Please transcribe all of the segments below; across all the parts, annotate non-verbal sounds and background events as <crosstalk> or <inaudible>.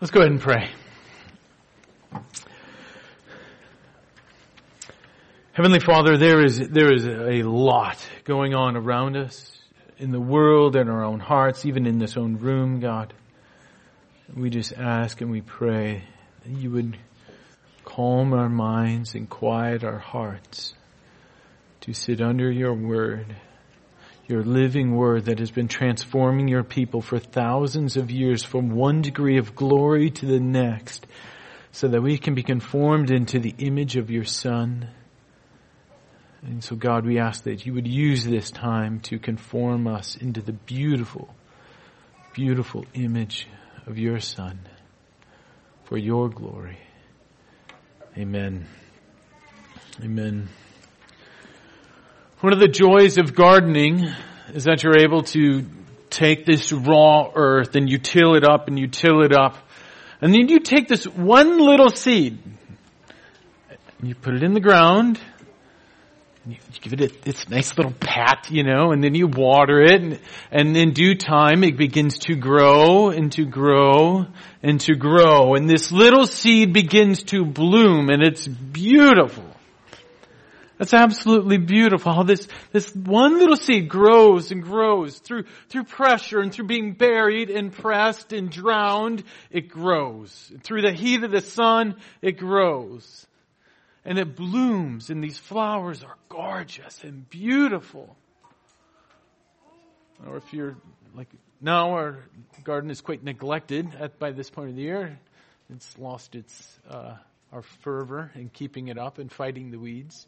Let's go ahead and pray. Heavenly Father, there is, there is a lot going on around us in the world and our own hearts, even in this own room, God. We just ask and we pray that you would calm our minds and quiet our hearts to sit under your word your living word that has been transforming your people for thousands of years from one degree of glory to the next so that we can be conformed into the image of your son. And so God, we ask that you would use this time to conform us into the beautiful, beautiful image of your son for your glory. Amen. Amen. One of the joys of gardening is that you're able to take this raw earth and you till it up and you till it up. And then you take this one little seed and you put it in the ground and you give it a, this nice little pat, you know, and then you water it and, and in due time it begins to grow and to grow and to grow and this little seed begins to bloom and it's beautiful. That's absolutely beautiful. How this, this one little seed grows and grows through, through pressure and through being buried and pressed and drowned. It grows. Through the heat of the sun, it grows. And it blooms and these flowers are gorgeous and beautiful. Or if you're like, now our garden is quite neglected at, by this point of the year. It's lost its, uh, our fervor in keeping it up and fighting the weeds.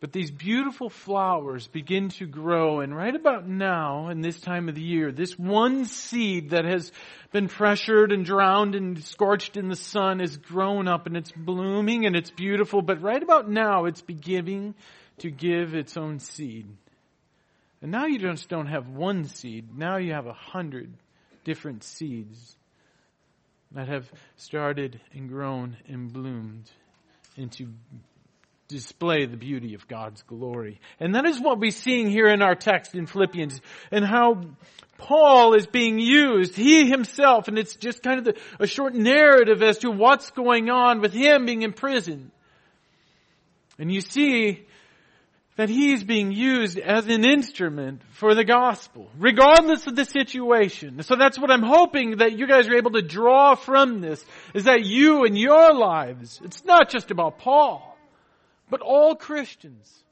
But these beautiful flowers begin to grow, and right about now, in this time of the year, this one seed that has been pressured and drowned and scorched in the sun is grown up and it's blooming and it's beautiful, but right about now it's beginning to give its own seed. And now you just don't have one seed, now you have a hundred different seeds that have started and grown and bloomed into display the beauty of God's glory. And that is what we're seeing here in our text in Philippians and how Paul is being used, he himself, and it's just kind of the, a short narrative as to what's going on with him being in prison. And you see that he's being used as an instrument for the gospel, regardless of the situation. So that's what I'm hoping that you guys are able to draw from this, is that you in your lives, it's not just about Paul but all Christians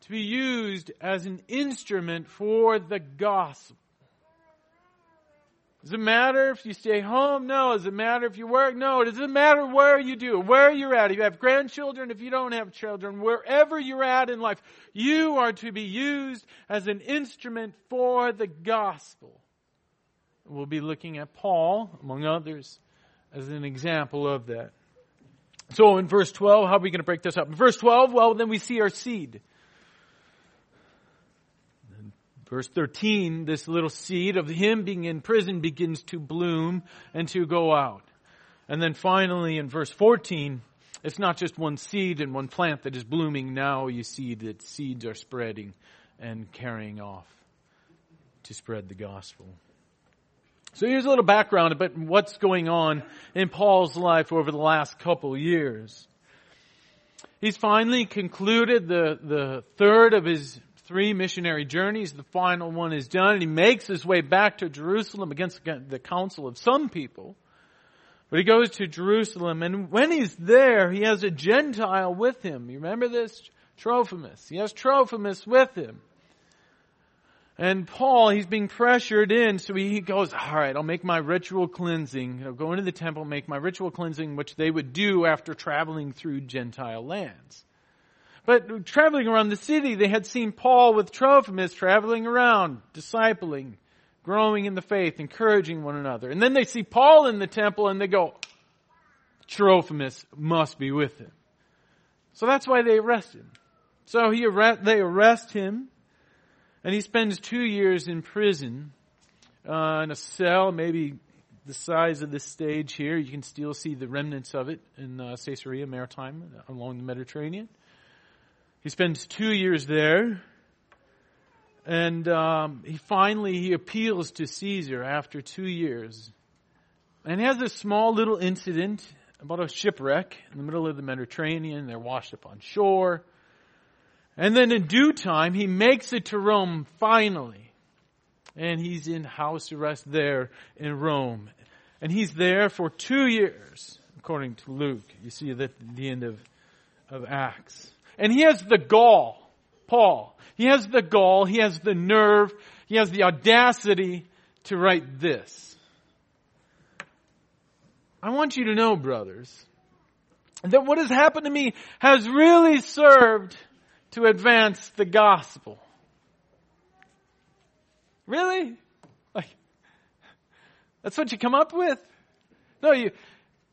to be used as an instrument for the gospel. Does it matter if you stay home? No. Does it matter if you work? No. Does it matter where you do, where you're at? If you have grandchildren, if you don't have children, wherever you're at in life, you are to be used as an instrument for the gospel. We'll be looking at Paul, among others, as an example of that. So in verse 12, how are we going to break this up? In verse 12, well, then we see our seed. In verse 13, this little seed of him being in prison begins to bloom and to go out. And then finally in verse 14, it's not just one seed and one plant that is blooming. Now you see that seeds are spreading and carrying off to spread the gospel. So here's a little background about what's going on in Paul's life over the last couple years. He's finally concluded the, the third of his three missionary journeys. The final one is done and he makes his way back to Jerusalem against the counsel of some people. But he goes to Jerusalem and when he's there, he has a Gentile with him. You remember this? Trophimus. He has Trophimus with him. And Paul, he's being pressured in, so he goes, all right, I'll make my ritual cleansing. I'll go into the temple, make my ritual cleansing, which they would do after traveling through Gentile lands. But traveling around the city, they had seen Paul with Trophimus traveling around, discipling, growing in the faith, encouraging one another. And then they see Paul in the temple and they go, Trophimus must be with him. So that's why they arrest him. So he arrest, they arrest him and he spends two years in prison uh, in a cell, maybe the size of this stage here. You can still see the remnants of it in uh, Caesarea Maritima along the Mediterranean. He spends two years there. And um, he finally he appeals to Caesar after two years, And he has this small little incident about a shipwreck in the middle of the Mediterranean. They're washed up on shore. And then in due time, he makes it to Rome finally. And he's in house arrest there in Rome. And he's there for two years, according to Luke. You see that at the end of, of Acts. And he has the gall, Paul. He has the gall, he has the nerve, he has the audacity to write this. I want you to know, brothers, that what has happened to me has really served to advance the gospel. Really? Like, that's what you come up with? No, you,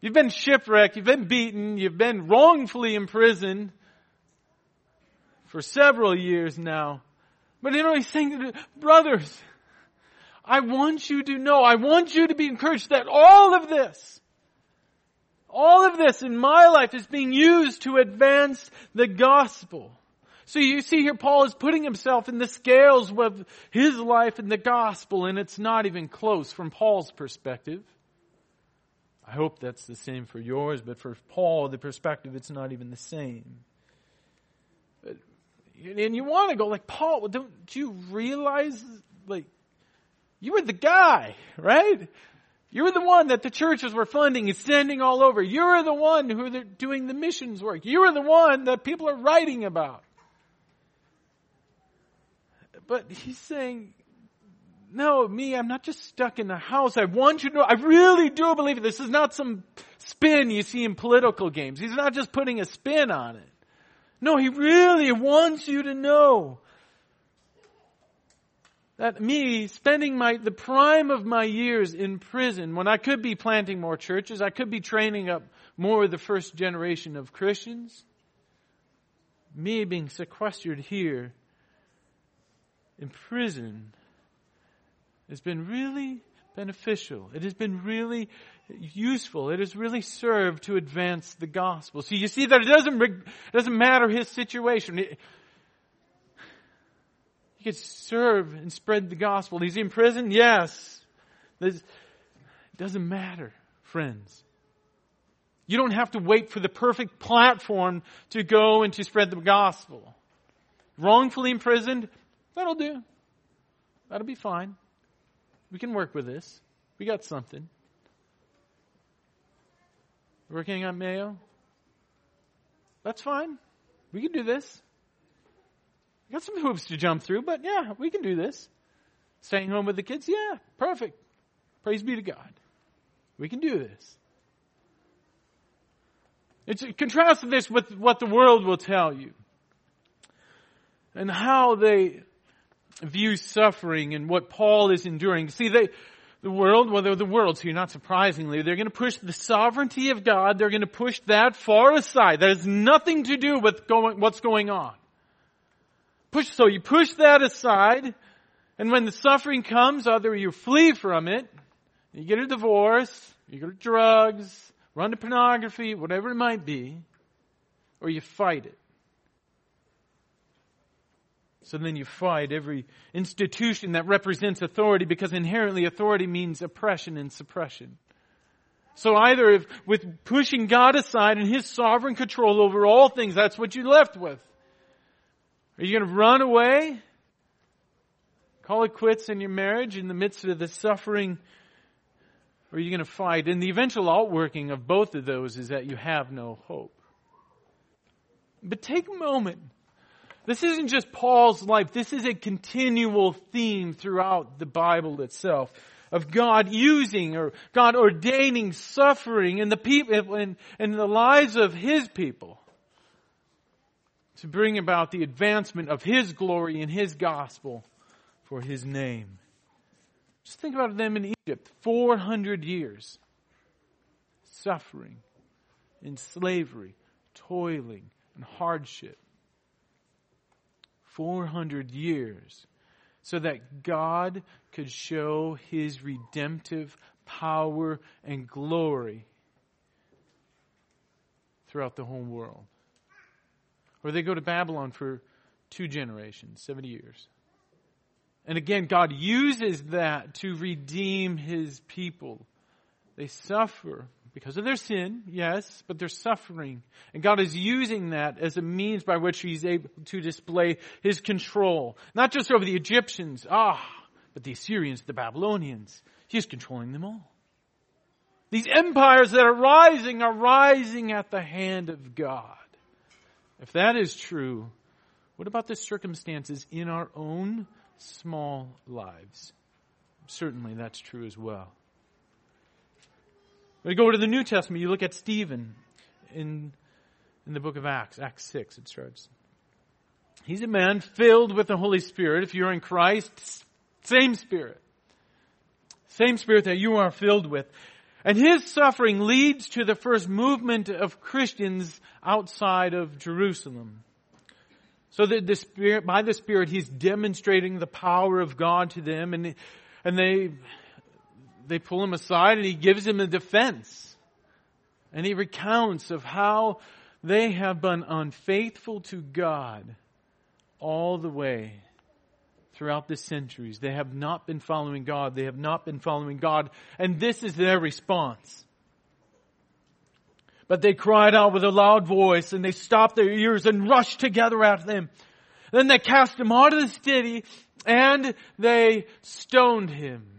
you've been shipwrecked, you've been beaten, you've been wrongfully imprisoned for several years now. But you know, he's saying, brothers, I want you to know, I want you to be encouraged that all of this, all of this in my life is being used to advance the gospel. So you see here Paul is putting himself in the scales with his life and the gospel and it's not even close from Paul's perspective. I hope that's the same for yours, but for Paul, the perspective, it's not even the same. And you want to go like, Paul, don't you realize, like, you were the guy, right? You were the one that the churches were funding and sending all over. You were the one who are doing the missions work. You were the one that people are writing about. But he's saying, no, me, I'm not just stuck in the house. I want you to know, I really do believe it. This is not some spin you see in political games. He's not just putting a spin on it. No, he really wants you to know that me spending my the prime of my years in prison when I could be planting more churches, I could be training up more of the first generation of Christians. Me being sequestered here in prison has been really beneficial. It has been really useful. It has really served to advance the gospel. So you see that it doesn't, it doesn't matter his situation. It, he could serve and spread the gospel. He's in prison? Yes. It doesn't matter, friends. You don't have to wait for the perfect platform to go and to spread the gospel. Wrongfully imprisoned? That'll do. That'll be fine. We can work with this. We got something. Working on Mayo? That's fine. We can do this. We got some hoops to jump through, but yeah, we can do this. Staying home with the kids? Yeah, perfect. Praise be to God. We can do this. It's contrast this with what the world will tell you and how they view suffering and what Paul is enduring. See, they, the world, well, they're the world here, not surprisingly. They're going to push the sovereignty of God. They're going to push that far aside. That has nothing to do with going, what's going on. Push, so you push that aside, and when the suffering comes, either you flee from it, you get a divorce, you go to drugs, run to pornography, whatever it might be, or you fight it. So then you fight every institution that represents authority because inherently authority means oppression and suppression. So either if, with pushing God aside and His sovereign control over all things, that's what you're left with. Are you going to run away? Call it quits in your marriage in the midst of the suffering? Or are you going to fight? And the eventual outworking of both of those is that you have no hope. But take a moment this isn't just Paul's life. This is a continual theme throughout the Bible itself of God using or God ordaining suffering in the people in, in the lives of His people to bring about the advancement of His glory and His gospel for His name. Just think about them in Egypt. 400 years. Suffering, in slavery, toiling, and hardship. 400 years so that God could show his redemptive power and glory throughout the whole world. Or they go to Babylon for two generations, 70 years. And again, God uses that to redeem his people They suffer because of their sin, yes, but they're suffering. And God is using that as a means by which He's able to display His control. Not just over the Egyptians, ah, but the Assyrians, the Babylonians. He's controlling them all. These empires that are rising are rising at the hand of God. If that is true, what about the circumstances in our own small lives? Certainly that's true as well. We go to the New Testament, you look at Stephen in, in the book of Acts, Acts 6, it starts. He's a man filled with the Holy Spirit. If you're in Christ, same Spirit. Same Spirit that you are filled with. And his suffering leads to the first movement of Christians outside of Jerusalem. So that the Spirit, by the Spirit, he's demonstrating the power of God to them and, and they, they pull him aside and he gives him a defense. And he recounts of how they have been unfaithful to God all the way throughout the centuries. They have not been following God. They have not been following God. And this is their response. But they cried out with a loud voice and they stopped their ears and rushed together at them. Then they cast him out of the city and they stoned him.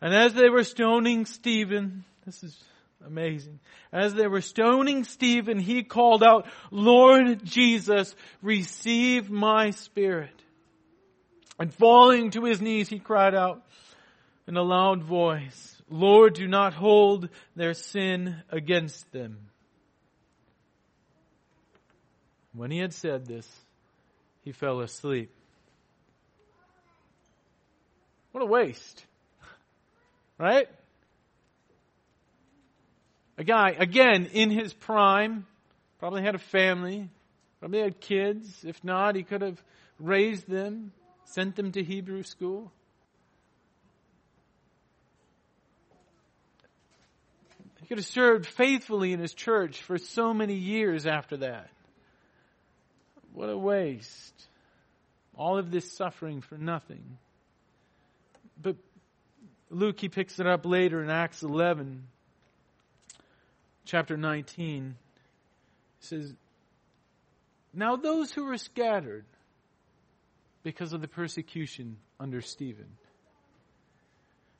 And as they were stoning Stephen, this is amazing. As they were stoning Stephen, he called out, Lord Jesus, receive my spirit. And falling to his knees, he cried out in a loud voice, Lord, do not hold their sin against them. When he had said this, he fell asleep. What a waste. Right? A guy, again, in his prime, probably had a family, probably had kids. If not, he could have raised them, sent them to Hebrew school. He could have served faithfully in his church for so many years after that. What a waste. All of this suffering for nothing. Luke, he picks it up later in Acts 11, chapter 19. He says, Now those who were scattered because of the persecution under Stephen.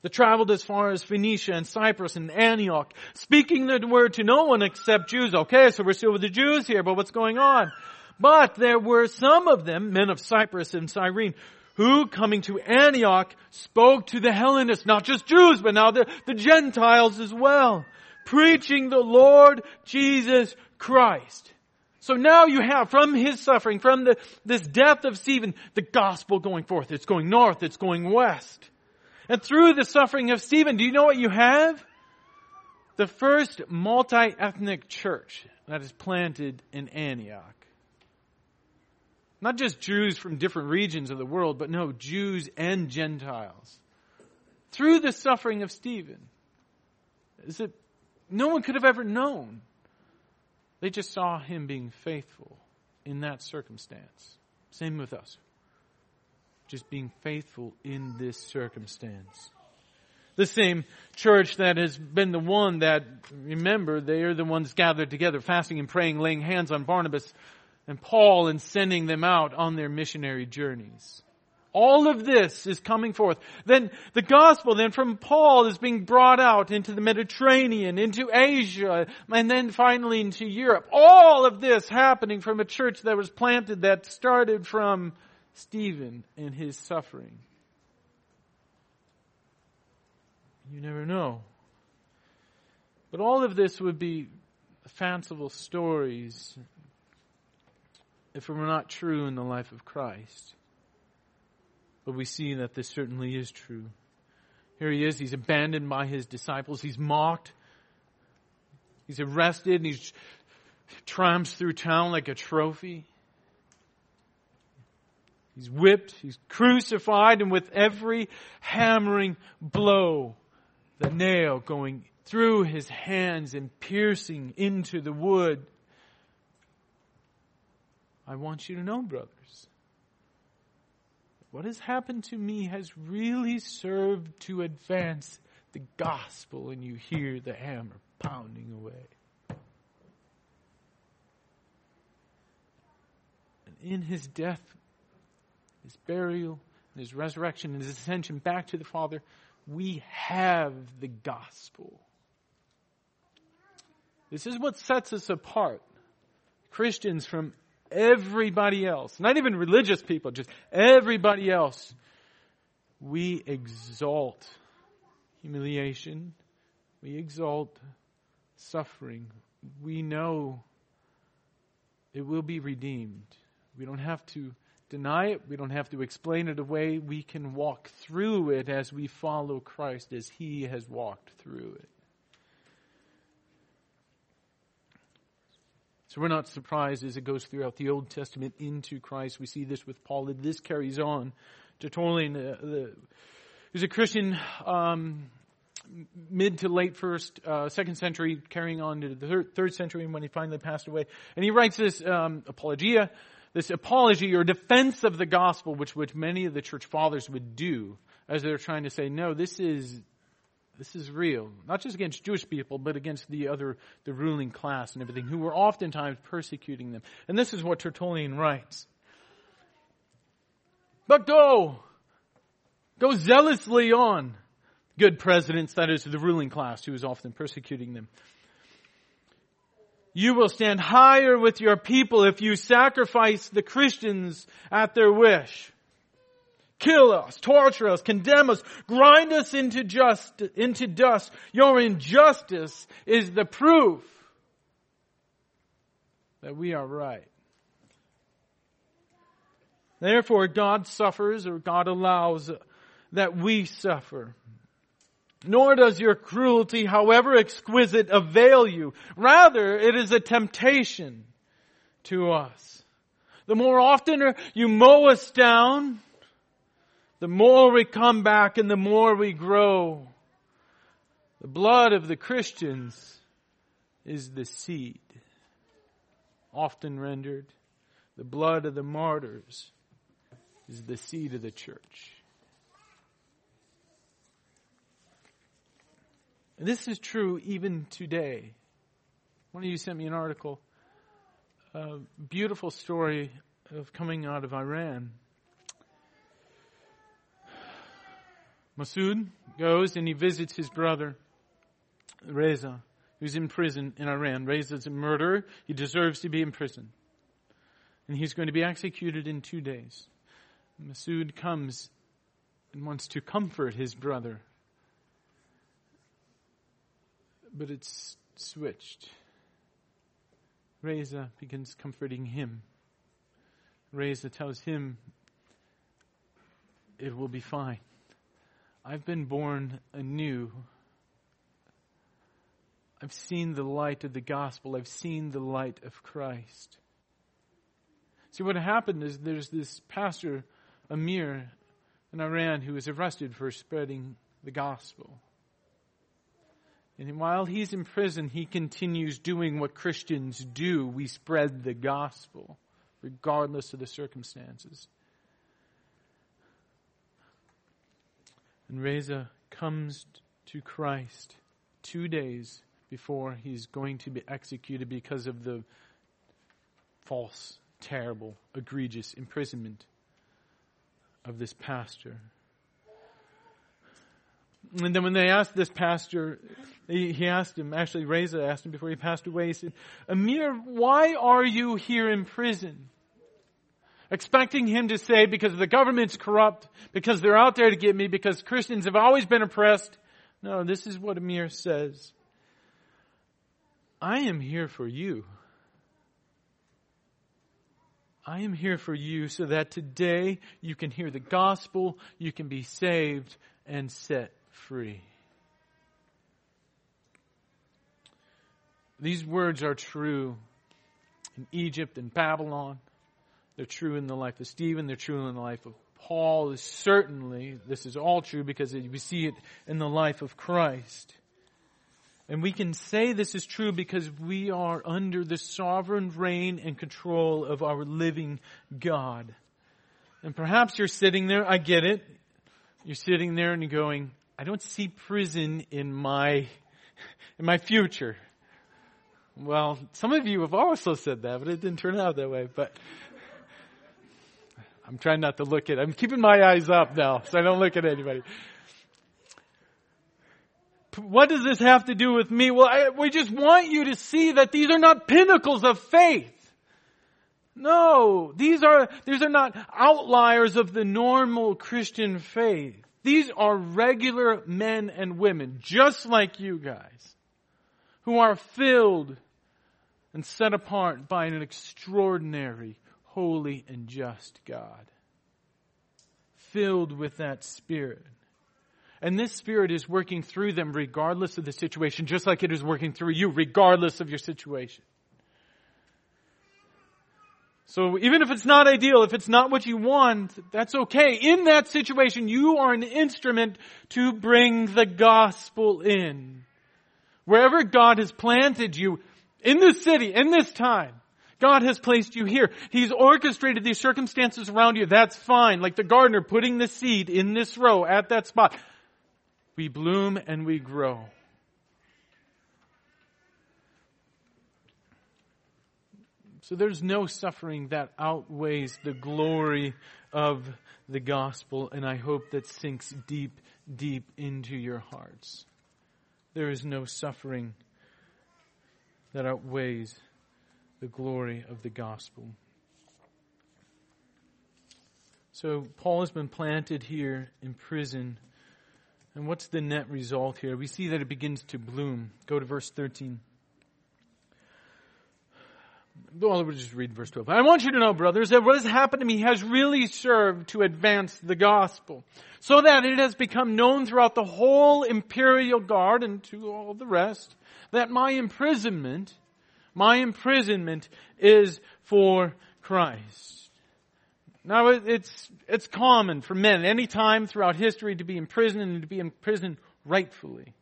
They traveled as far as Phoenicia and Cyprus and Antioch, speaking the word to no one except Jews. Okay, so we're still with the Jews here, but what's going on? But there were some of them, men of Cyprus and Cyrene, who, coming to Antioch, spoke to the Hellenists, not just Jews, but now the, the Gentiles as well, preaching the Lord Jesus Christ. So now you have from his suffering, from the, this death of Stephen, the gospel going forth. It's going north, it's going west. And through the suffering of Stephen, do you know what you have? The first multi-ethnic church that is planted in Antioch. Not just Jews from different regions of the world, but no, Jews and Gentiles. Through the suffering of Stephen. Is it, no one could have ever known. They just saw him being faithful in that circumstance. Same with us. Just being faithful in this circumstance. The same church that has been the one that, remember, they are the ones gathered together, fasting and praying, laying hands on Barnabas, and Paul in sending them out on their missionary journeys. All of this is coming forth. Then the gospel then from Paul is being brought out into the Mediterranean, into Asia, and then finally into Europe. All of this happening from a church that was planted that started from Stephen and his suffering. You never know. But all of this would be fanciful stories if it were not true in the life of Christ. But we see that this certainly is true. Here he is, he's abandoned by his disciples, he's mocked, he's arrested, and he's tramps through town like a trophy. He's whipped, he's crucified, and with every hammering blow, the nail going through his hands and piercing into the wood, I want you to know, brothers, what has happened to me has really served to advance the gospel and you hear the hammer pounding away. And in his death, his burial, and his resurrection and his ascension back to the Father, we have the gospel. This is what sets us apart. Christians from everybody else. Not even religious people, just everybody else. We exalt humiliation. We exalt suffering. We know it will be redeemed. We don't have to deny it. We don't have to explain it away. We can walk through it as we follow Christ as he has walked through it. So we're not surprised as it goes throughout the Old Testament into Christ. We see this with Paul. This carries on. Tertullian, uh, who's a Christian, um, mid to late first, uh, second century, carrying on to the third, third, century when he finally passed away. And he writes this um, apologia, this apology or defense of the gospel, which which many of the church fathers would do as they're trying to say, no, this is this is real, not just against Jewish people, but against the other the ruling class and everything, who were oftentimes persecuting them. And this is what Tertullian writes. But go, go zealously on good presidents, that is the ruling class who is often persecuting them. You will stand higher with your people if you sacrifice the Christians at their wish. Kill us, torture us, condemn us, grind us into just, into dust. Your injustice is the proof that we are right. Therefore, God suffers or God allows that we suffer. Nor does your cruelty, however exquisite, avail you. Rather, it is a temptation to us. The more often you mow us down, the more we come back and the more we grow. The blood of the Christians is the seed, often rendered. The blood of the martyrs is the seed of the church. And this is true even today. One of you sent me an article, a beautiful story of coming out of Iran. Masood goes and he visits his brother, Reza, who's in prison in Iran. Reza's a murderer. He deserves to be in prison. And he's going to be executed in two days. Masood comes and wants to comfort his brother but it's switched. Reza begins comforting him. Reza tells him, It will be fine. I've been born anew. I've seen the light of the gospel. I've seen the light of Christ. See, what happened is there's this pastor, Amir, in Iran, who was arrested for spreading the gospel. And while he's in prison, he continues doing what Christians do. We spread the gospel, regardless of the circumstances. And Reza comes to Christ two days before he's going to be executed because of the false, terrible, egregious imprisonment of this pastor. And then when they asked this pastor, he, asked him, actually Reza asked him before he passed away, he said, Amir, why are you here in prison? Expecting him to say, because the government's corrupt, because they're out there to get me, because Christians have always been oppressed. No, this is what Amir says. I am here for you. I am here for you so that today you can hear the gospel, you can be saved and set free. These words are true in Egypt and Babylon. They're true in the life of Stephen. They're true in the life of Paul. Certainly, this is all true because we see it in the life of Christ. And we can say this is true because we are under the sovereign reign and control of our living God. And perhaps you're sitting there, I get it. You're sitting there and you're going, I don't see prison in my, in my future. Well, some of you have also said that, but it didn't turn out that way. But I'm trying not to look at, I'm keeping my eyes up now, so I don't look at anybody. What does this have to do with me? Well, I, we just want you to see that these are not pinnacles of faith. No, these are, these are not outliers of the normal Christian faith. These are regular men and women, just like you guys, who are filled and set apart by an extraordinary, holy, and just God. Filled with that Spirit. And this Spirit is working through them regardless of the situation, just like it is working through you, regardless of your situation. So even if it's not ideal, if it's not what you want, that's okay. In that situation, you are an instrument to bring the gospel in. Wherever God has planted you, in this city, in this time, God has placed you here. He's orchestrated these circumstances around you. That's fine. Like the gardener putting the seed in this row at that spot. We bloom and we grow. So there's no suffering that outweighs the glory of the gospel, and I hope that sinks deep, deep into your hearts. There is no suffering that outweighs the glory of the gospel. So Paul has been planted here in prison. And what's the net result here? We see that it begins to bloom. Go to verse 13. Well, we'll just read verse 12. I want you to know, brothers, that what has happened to me has really served to advance the gospel, so that it has become known throughout the whole imperial guard and to all the rest that my imprisonment, my imprisonment is for Christ. Now it's, it's common for men any time throughout history to be imprisoned and to be imprisoned rightfully.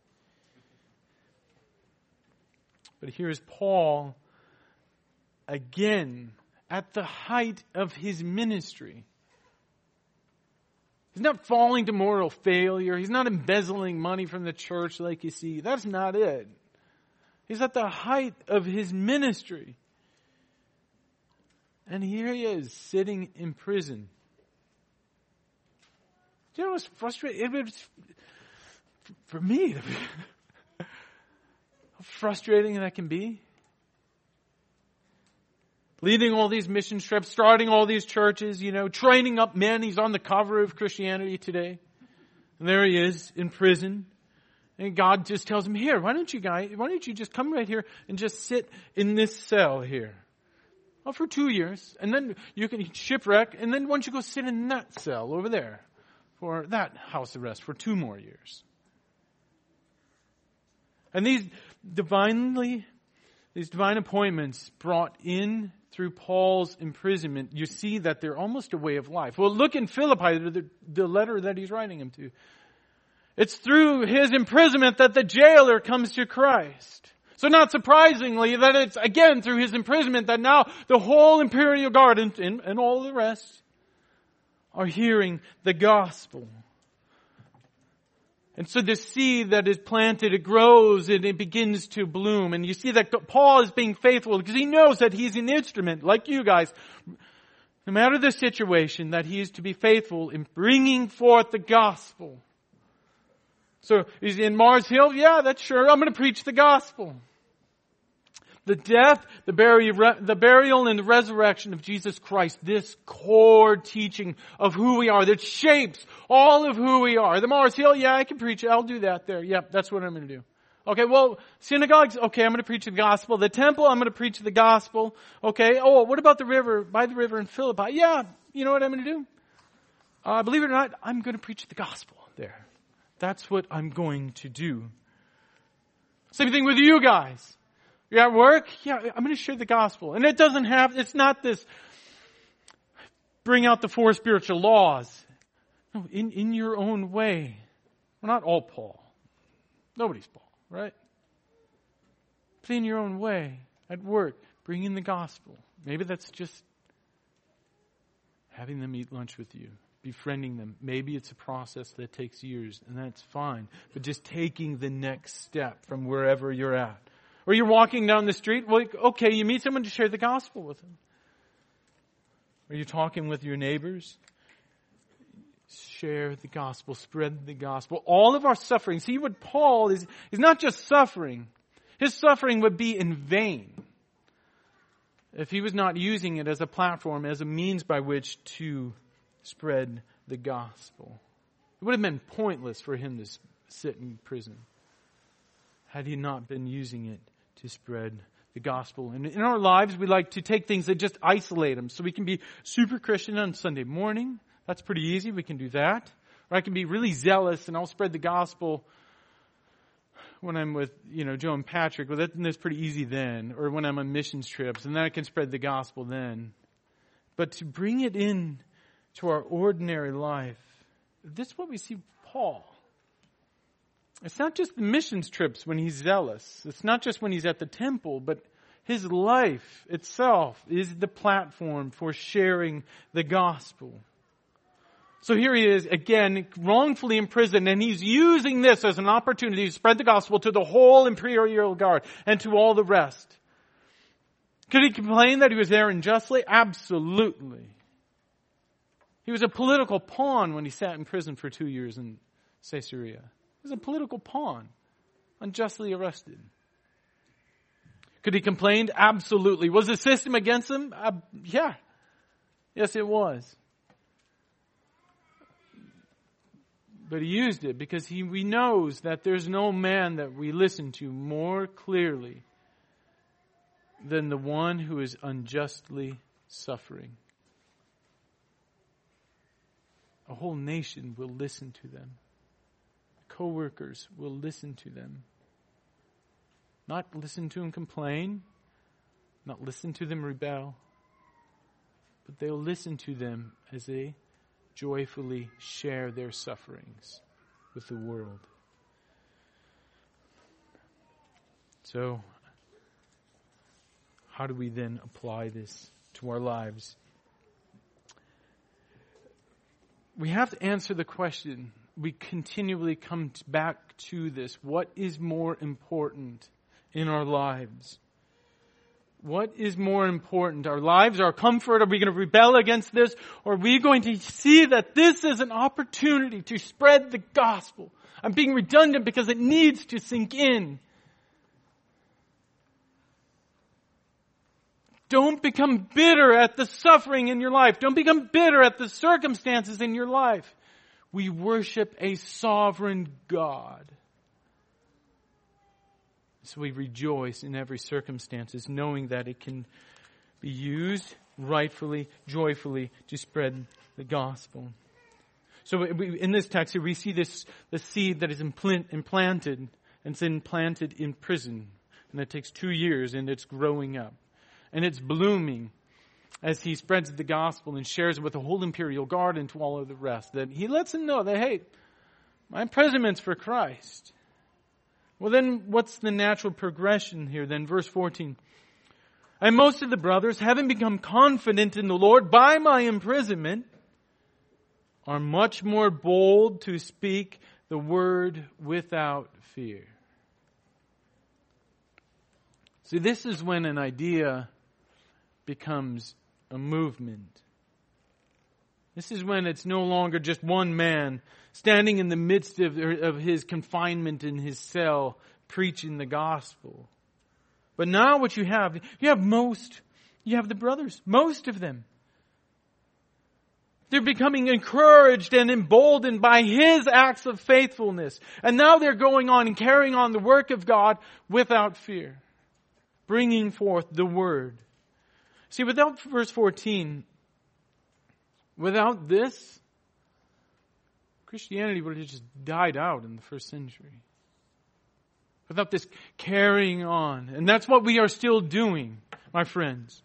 But here's Paul again at the height of his ministry. He's not falling to moral failure. He's not embezzling money from the church like you see. That's not it. He's at the height of his ministry. And here he is sitting in prison. Do you know what's frustrating? It was, for me, how <laughs> frustrating that can be leading all these mission trips, starting all these churches, you know, training up men. He's on the cover of Christianity Today. And there he is in prison. And God just tells him, here, why don't you guys, why don't you just come right here and just sit in this cell here? Well, for two years. And then you can shipwreck. And then why don't you go sit in that cell over there for that house arrest for two more years? And these divinely, these divine appointments brought in through Paul's imprisonment, you see that they're almost a way of life. Well, look in Philippi, the, the letter that he's writing him to. It's through his imprisonment that the jailer comes to Christ. So not surprisingly that it's again through his imprisonment that now the whole imperial guard and, and, and all the rest are hearing the gospel. And so the seed that is planted, it grows and it begins to bloom. And you see that Paul is being faithful because he knows that he's an instrument, like you guys, no matter the situation, that he is to be faithful in bringing forth the gospel. So he's in Mars Hill? Yeah, that's sure. I'm going to preach the gospel the death, the burial, the burial and the resurrection of Jesus Christ, this core teaching of who we are that shapes all of who we are. The Mars Hill, yeah, I can preach it. I'll do that there. Yep, that's what I'm going to do. Okay, well, synagogues, okay, I'm going to preach the gospel. The temple, I'm going to preach the gospel. Okay, oh, what about the river, by the river in Philippi? Yeah, you know what I'm going to do? Uh, believe it or not, I'm going to preach the gospel there. That's what I'm going to do. Same thing with you guys. You're at work? Yeah, I'm going to share the gospel. And it doesn't have, it's not this bring out the four spiritual laws. No, in, in your own way. Well, not all Paul. Nobody's Paul, right? But in your own way, at work, bring in the gospel. Maybe that's just having them eat lunch with you. Befriending them. Maybe it's a process that takes years, and that's fine. But just taking the next step from wherever you're at. Or you're walking down the street, well, okay, you meet someone to share the gospel with them. Are you talking with your neighbors? Share the gospel, spread the gospel. All of our suffering. See what Paul is, is not just suffering. His suffering would be in vain if he was not using it as a platform, as a means by which to spread the gospel. It would have been pointless for him to sit in prison had he not been using it to spread the gospel. And in our lives, we like to take things that just isolate them. So we can be super Christian on Sunday morning. That's pretty easy. We can do that. Or I can be really zealous and I'll spread the gospel when I'm with, you know, Joe and Patrick. Well, that, that's pretty easy then. Or when I'm on missions trips and then I can spread the gospel then. But to bring it in to our ordinary life, this is what we see Paul. It's not just the missions trips when he's zealous. It's not just when he's at the temple, but his life itself is the platform for sharing the gospel. So here he is again, wrongfully imprisoned, and he's using this as an opportunity to spread the gospel to the whole imperial guard and to all the rest. Could he complain that he was there unjustly? Absolutely. He was a political pawn when he sat in prison for two years in Caesarea He was a political pawn, unjustly arrested. Could he complain? Absolutely. Was the system against him? Uh, yeah. Yes, it was. But he used it because he, he knows that there's no man that we listen to more clearly than the one who is unjustly suffering. A whole nation will listen to them coworkers will listen to them. Not listen to them complain, not listen to them rebel, but they'll listen to them as they joyfully share their sufferings with the world. So, how do we then apply this to our lives? We have to answer the question we continually come back to this. What is more important in our lives? What is more important? Our lives, our comfort? Are we going to rebel against this? Or are we going to see that this is an opportunity to spread the gospel? I'm being redundant because it needs to sink in. Don't become bitter at the suffering in your life. Don't become bitter at the circumstances in your life. We worship a sovereign God. So we rejoice in every circumstances, knowing that it can be used rightfully, joyfully to spread the gospel. So in this text we see this, the seed that is implanted, and it's implanted in prison. And it takes two years and it's growing up. And it's blooming as he spreads the gospel and shares it with the whole imperial guard and to all of the rest, that he lets them know that, hey, my imprisonment's for Christ. Well, then what's the natural progression here then? Verse 14. And most of the brothers, having become confident in the Lord by my imprisonment, are much more bold to speak the word without fear. See, this is when an idea becomes a movement. This is when it's no longer just one man standing in the midst of, of his confinement in his cell preaching the gospel. But now what you have, you have most, you have the brothers, most of them. They're becoming encouraged and emboldened by His acts of faithfulness. And now they're going on and carrying on the work of God without fear. Bringing forth the Word. See, without verse 14, without this, Christianity would have just died out in the first century. Without this carrying on. And that's what we are still doing, my friends.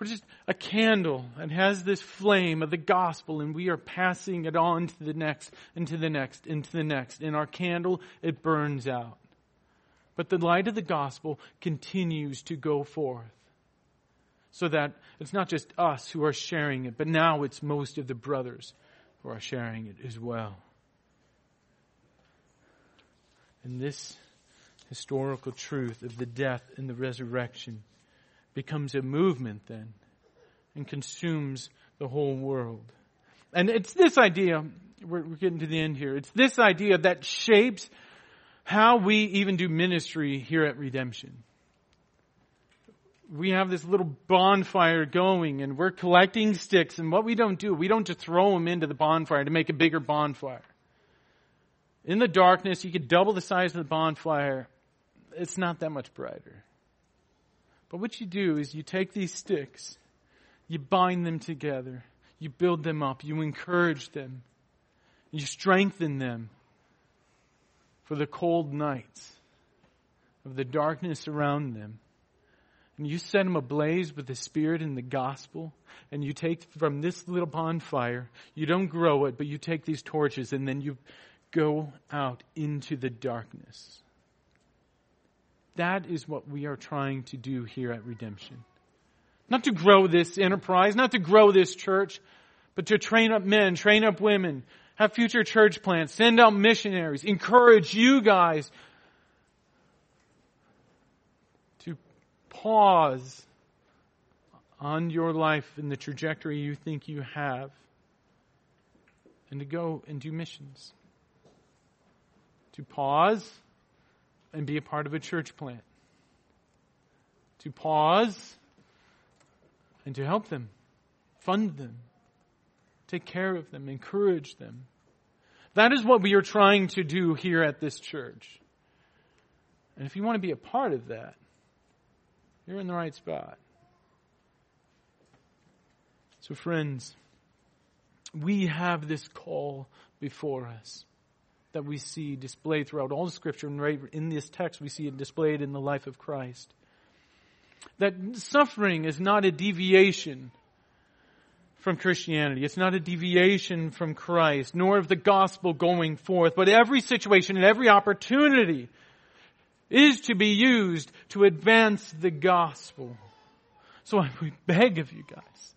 We're just a candle and has this flame of the gospel and we are passing it on to the next and to the next and to the next. In our candle, it burns out. But the light of the gospel continues to go forth so that it's not just us who are sharing it, but now it's most of the brothers who are sharing it as well. And this historical truth of the death and the resurrection becomes a movement then and consumes the whole world. And it's this idea, we're, we're getting to the end here, it's this idea that shapes how we even do ministry here at Redemption. We have this little bonfire going and we're collecting sticks and what we don't do, we don't just throw them into the bonfire to make a bigger bonfire. In the darkness, you could double the size of the bonfire. It's not that much brighter. But what you do is you take these sticks, you bind them together, you build them up, you encourage them, you strengthen them for the cold nights of the darkness around them. And you set them ablaze with the Spirit and the gospel. And you take from this little bonfire, you don't grow it, but you take these torches and then you go out into the darkness. That is what we are trying to do here at Redemption. Not to grow this enterprise, not to grow this church, but to train up men, train up women, have future church plants, send out missionaries, encourage you guys to pause on your life and the trajectory you think you have and to go and do missions. To pause and be a part of a church plant. To pause and to help them, fund them, take care of them, encourage them. That is what we are trying to do here at this church. And if you want to be a part of that, you're in the right spot. So, friends, we have this call before us that we see displayed throughout all the scripture. And right in this text, we see it displayed in the life of Christ. That suffering is not a deviation from Christianity. It's not a deviation from Christ, nor of the gospel going forth, but every situation and every opportunity is to be used to advance the gospel. So we beg of you guys,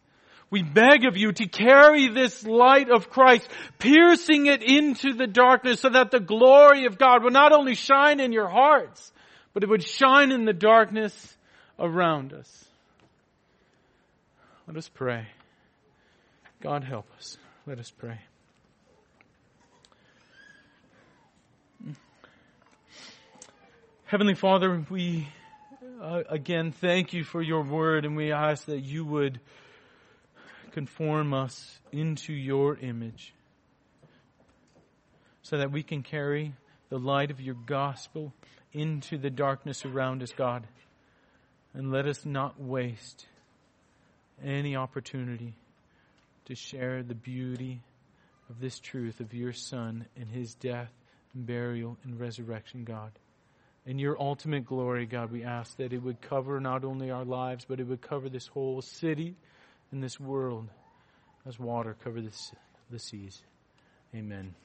we beg of you to carry this light of Christ, piercing it into the darkness so that the glory of God would not only shine in your hearts, but it would shine in the darkness around us. Let us pray. God help us. Let us pray. Heavenly Father, we uh, again thank you for your word and we ask that you would conform us into your image so that we can carry the light of your gospel into the darkness around us, God. And let us not waste any opportunity to share the beauty of this truth of your Son and his death and burial and resurrection, God. In your ultimate glory, God, we ask that it would cover not only our lives, but it would cover this whole city and this world as water covers the seas. Amen.